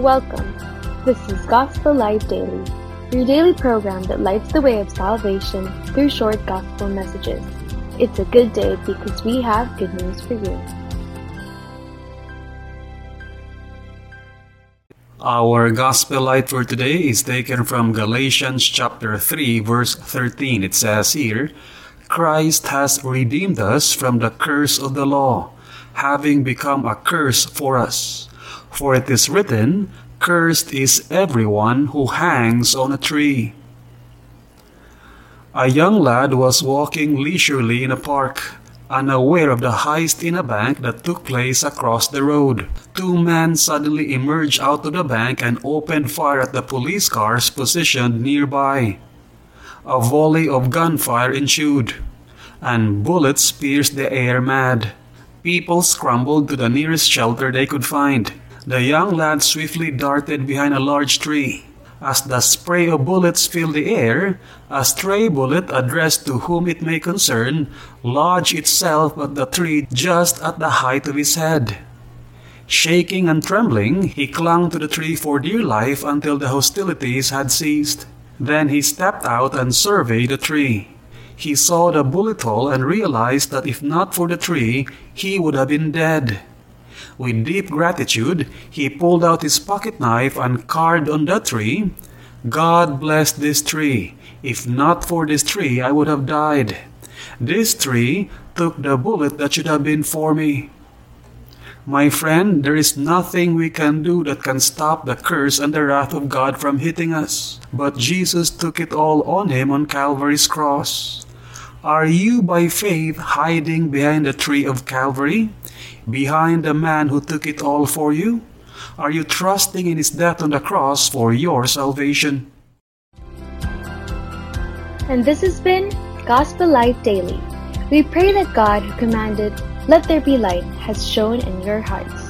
Welcome. This is Gospel Light Daily, your daily program that lights the way of salvation through short gospel messages. It's a good day because we have good news for you. Our gospel light for today is taken from Galatians chapter 3 verse 13. It says here, Christ has redeemed us from the curse of the law, having become a curse for us. For it is written, Cursed is everyone who hangs on a tree. A young lad was walking leisurely in a park, unaware of the heist in a bank that took place across the road. Two men suddenly emerged out of the bank and opened fire at the police cars positioned nearby. A volley of gunfire ensued, and bullets pierced the air mad. People scrambled to the nearest shelter they could find. The young lad swiftly darted behind a large tree. As the spray of bullets filled the air, a stray bullet addressed to whom it may concern lodged itself at the tree just at the height of his head. Shaking and trembling, he clung to the tree for dear life until the hostilities had ceased. Then he stepped out and surveyed the tree. He saw the bullet hole and realized that if not for the tree, he would have been dead. With deep gratitude, he pulled out his pocket knife and carved on the tree, God bless this tree. If not for this tree, I would have died. This tree took the bullet that should have been for me. My friend, there is nothing we can do that can stop the curse and the wrath of God from hitting us. But Jesus took it all on him on Calvary's cross. Are you by faith hiding behind the tree of Calvary? Behind the man who took it all for you? Are you trusting in his death on the cross for your salvation? And this has been Gospel Light Daily. We pray that God who commanded, Let there be light, has shown in your hearts.